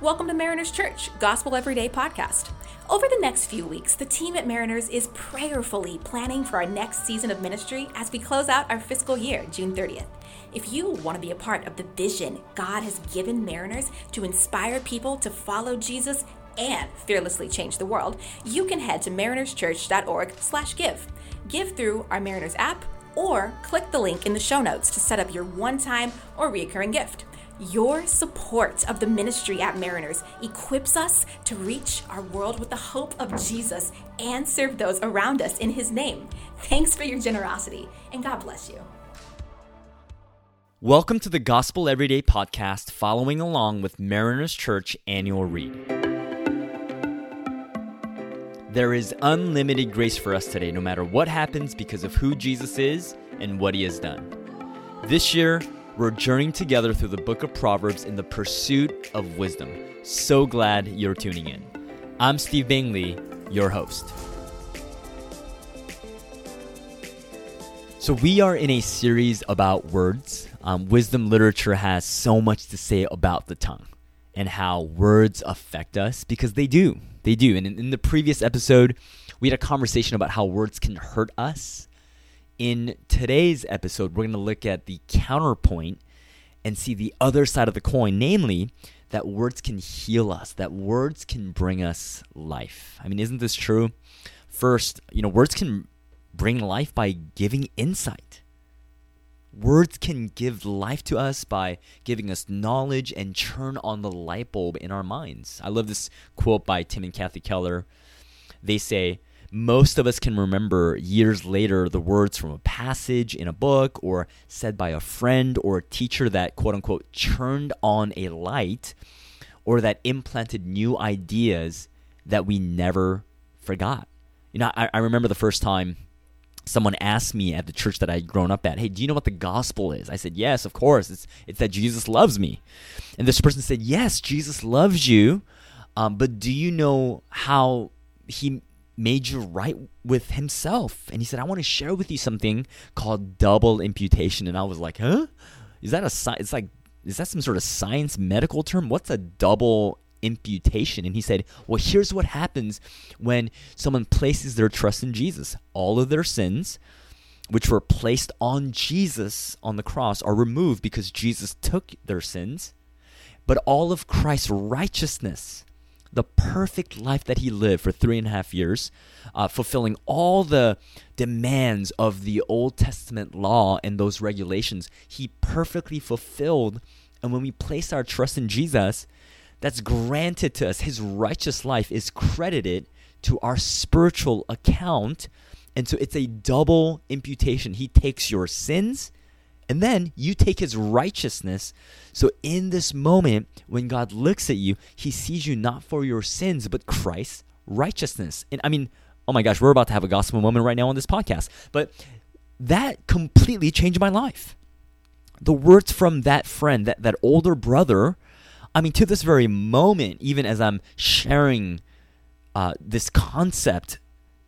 Welcome to Mariners Church, Gospel Everyday podcast. Over the next few weeks, the team at Mariners is prayerfully planning for our next season of ministry as we close out our fiscal year, June 30th. If you want to be a part of the vision God has given Mariners to inspire people to follow Jesus and fearlessly change the world, you can head to marinerschurch.org/give. Give through our Mariners app or click the link in the show notes to set up your one-time or recurring gift. Your support of the ministry at Mariners equips us to reach our world with the hope of Jesus and serve those around us in his name. Thanks for your generosity, and God bless you. Welcome to the Gospel Everyday podcast, following along with Mariners Church annual read. There is unlimited grace for us today, no matter what happens, because of who Jesus is and what he has done. This year, we're journeying together through the book of Proverbs in the pursuit of wisdom. So glad you're tuning in. I'm Steve Bingley, your host. So, we are in a series about words. Um, wisdom literature has so much to say about the tongue and how words affect us because they do. They do. And in, in the previous episode, we had a conversation about how words can hurt us in today's episode, we're going to look at the counterpoint and see the other side of the coin, namely that words can heal us, that words can bring us life. I mean, isn't this true? First, you know, words can bring life by giving insight. Words can give life to us by giving us knowledge and turn on the light bulb in our minds. I love this quote by Tim and Kathy Keller. They say, most of us can remember years later the words from a passage in a book or said by a friend or a teacher that quote unquote turned on a light or that implanted new ideas that we never forgot. You know, I, I remember the first time someone asked me at the church that I'd grown up at, "Hey, do you know what the gospel is?" I said, "Yes, of course. It's it's that Jesus loves me." And this person said, "Yes, Jesus loves you, um, but do you know how he made you right with himself. And he said, I want to share with you something called double imputation. And I was like, huh? Is that a science? It's like, is that some sort of science medical term? What's a double imputation? And he said, well, here's what happens when someone places their trust in Jesus. All of their sins, which were placed on Jesus on the cross, are removed because Jesus took their sins. But all of Christ's righteousness, the perfect life that he lived for three and a half years, uh, fulfilling all the demands of the Old Testament law and those regulations. He perfectly fulfilled. And when we place our trust in Jesus, that's granted to us. His righteous life is credited to our spiritual account. And so it's a double imputation. He takes your sins and then you take his righteousness. So in this moment, when God looks at you, he sees you not for your sins, but Christ's righteousness. And I mean, oh my gosh, we're about to have a gospel moment right now on this podcast. But that completely changed my life. The words from that friend, that, that older brother, I mean, to this very moment, even as I'm sharing uh, this concept,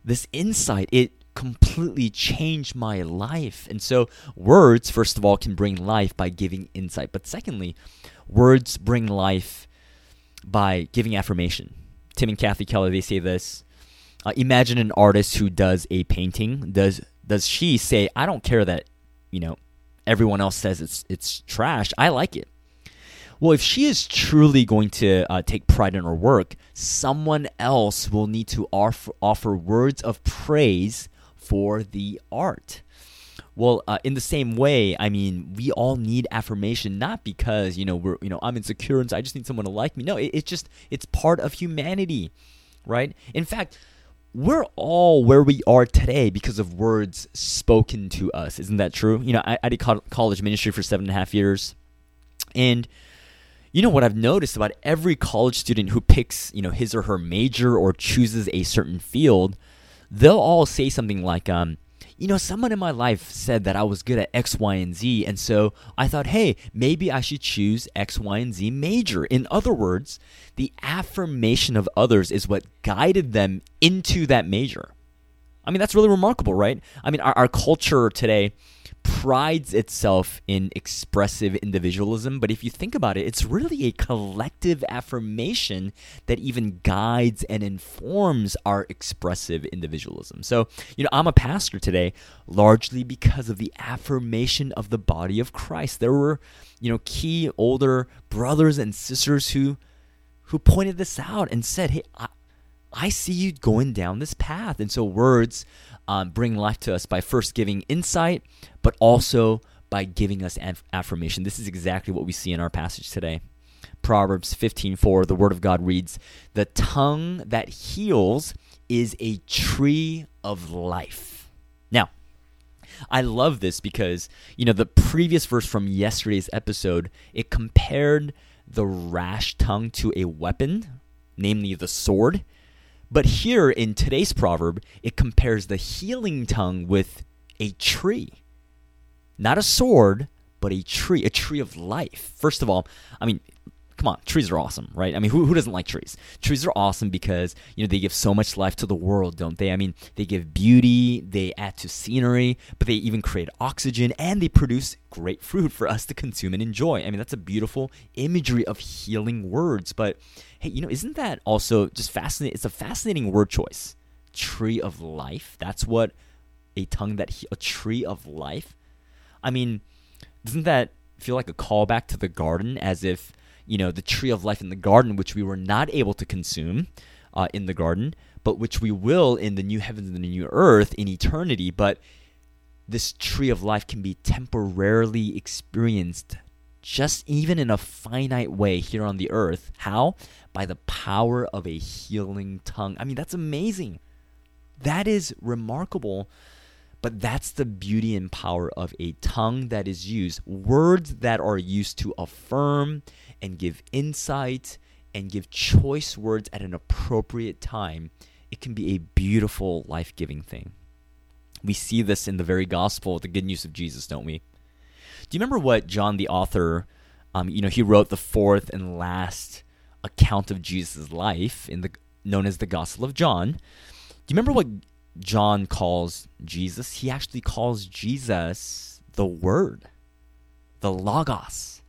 this insight, it completely changed my life. And so, words, first of all, can bring life by giving insight. But secondly, words bring life by giving affirmation. Tim and Kathy Keller, they say this. Uh, imagine an artist who does a painting. Does does she say, "I don't care that, you know, everyone else says it's it's trash. I like it." Well, if she is truly going to uh, take pride in her work, someone else will need to offer, offer words of praise for the art. Well, uh, in the same way, I mean, we all need affirmation, not because you know we're you know I'm insecure and so I just need someone to like me. No, it, it's just it's part of humanity, right? In fact, we're all where we are today because of words spoken to us. Isn't that true? You know, I, I did college ministry for seven and a half years, and you know what I've noticed about every college student who picks you know his or her major or chooses a certain field they'll all say something like, um, you know, someone in my life said that I was good at X, Y, and Z, and so I thought, hey, maybe I should choose X, Y, and Z major. In other words, the affirmation of others is what guided them into that major. I mean, that's really remarkable, right? I mean, our, our culture today prides itself in expressive individualism, but if you think about it, it's really a collective affirmation that even guides and informs our expressive individualism. So, you know, I'm a pastor today largely because of the affirmation of the body of Christ. There were, you know, key older brothers and sisters who who pointed this out and said, "Hey, I, I see you going down this path." And so words um, bring life to us by first giving insight, but also by giving us aff- affirmation. This is exactly what we see in our passage today. Proverbs 15:4 the word of God reads, "The tongue that heals is a tree of life." Now, I love this because, you know, the previous verse from yesterday's episode, it compared the rash tongue to a weapon, namely the sword. But here in today's proverb, it compares the healing tongue with a tree. Not a sword, but a tree, a tree of life. First of all, I mean, come on, trees are awesome, right? I mean, who, who doesn't like trees? Trees are awesome because, you know, they give so much life to the world, don't they? I mean, they give beauty, they add to scenery, but they even create oxygen and they produce great fruit for us to consume and enjoy. I mean, that's a beautiful imagery of healing words. But hey, you know, isn't that also just fascinating? It's a fascinating word choice. Tree of life. That's what a tongue that, he- a tree of life. I mean, doesn't that feel like a callback to the garden as if you know, the tree of life in the garden, which we were not able to consume uh, in the garden, but which we will in the new heavens and the new earth in eternity. But this tree of life can be temporarily experienced just even in a finite way here on the earth. How? By the power of a healing tongue. I mean, that's amazing. That is remarkable. But that's the beauty and power of a tongue that is used. Words that are used to affirm and give insight and give choice words at an appropriate time. It can be a beautiful, life giving thing. We see this in the very gospel, the good news of Jesus, don't we? Do you remember what John the author, um, you know, he wrote the fourth and last account of Jesus' life in the known as the Gospel of John. Do you remember what John calls Jesus? He actually calls Jesus the Word, the Logos.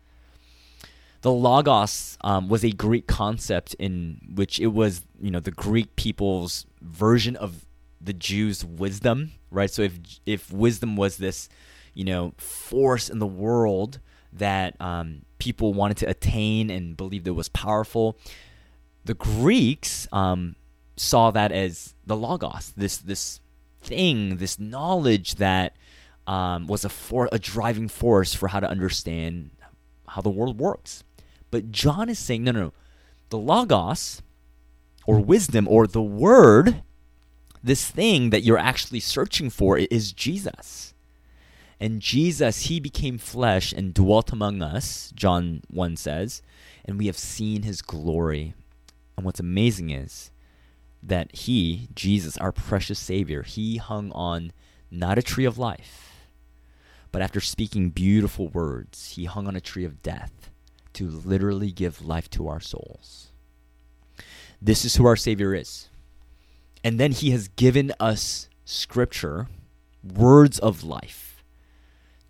The Logos um, was a Greek concept in which it was, you know, the Greek people's version of the Jews' wisdom, right? So if if wisdom was this, you know, force in the world that um, people wanted to attain and believed it was powerful, the Greeks um, saw that as the logos, this this thing, this knowledge that um, was a for a driving force for how to understand how the world works. But John is saying, no, no, no, the logos, or wisdom, or the word, this thing that you're actually searching for is Jesus. And Jesus, he became flesh and dwelt among us, John 1 says, and we have seen his glory. And what's amazing is that he, Jesus, our precious Savior, he hung on not a tree of life, but after speaking beautiful words, he hung on a tree of death to literally give life to our souls. This is who our Savior is. And then he has given us scripture, words of life,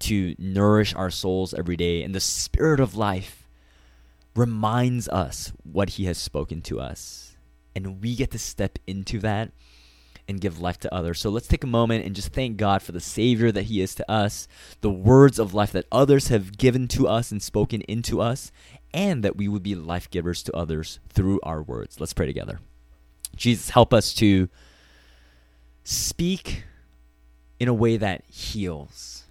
to nourish our souls every day. And the Spirit of life reminds us what he has spoken to us. And we get to step into that and give life to others. So let's take a moment and just thank God for the Savior that He is to us, the words of life that others have given to us and spoken into us, and that we would be life givers to others through our words. Let's pray together. Jesus, help us to speak in a way that heals.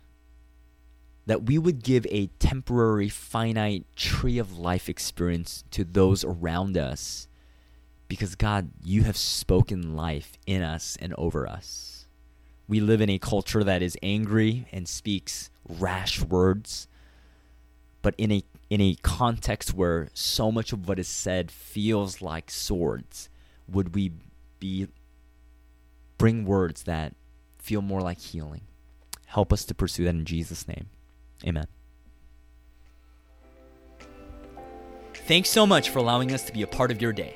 That we would give a temporary, finite tree of life experience to those around us because God, you have spoken life in us and over us. We live in a culture that is angry and speaks rash words, but in a in a context where so much of what is said feels like swords, would we be bring words that feel more like healing? Help us to pursue that in Jesus' name. Amen. Thanks so much for allowing us to be a part of your day.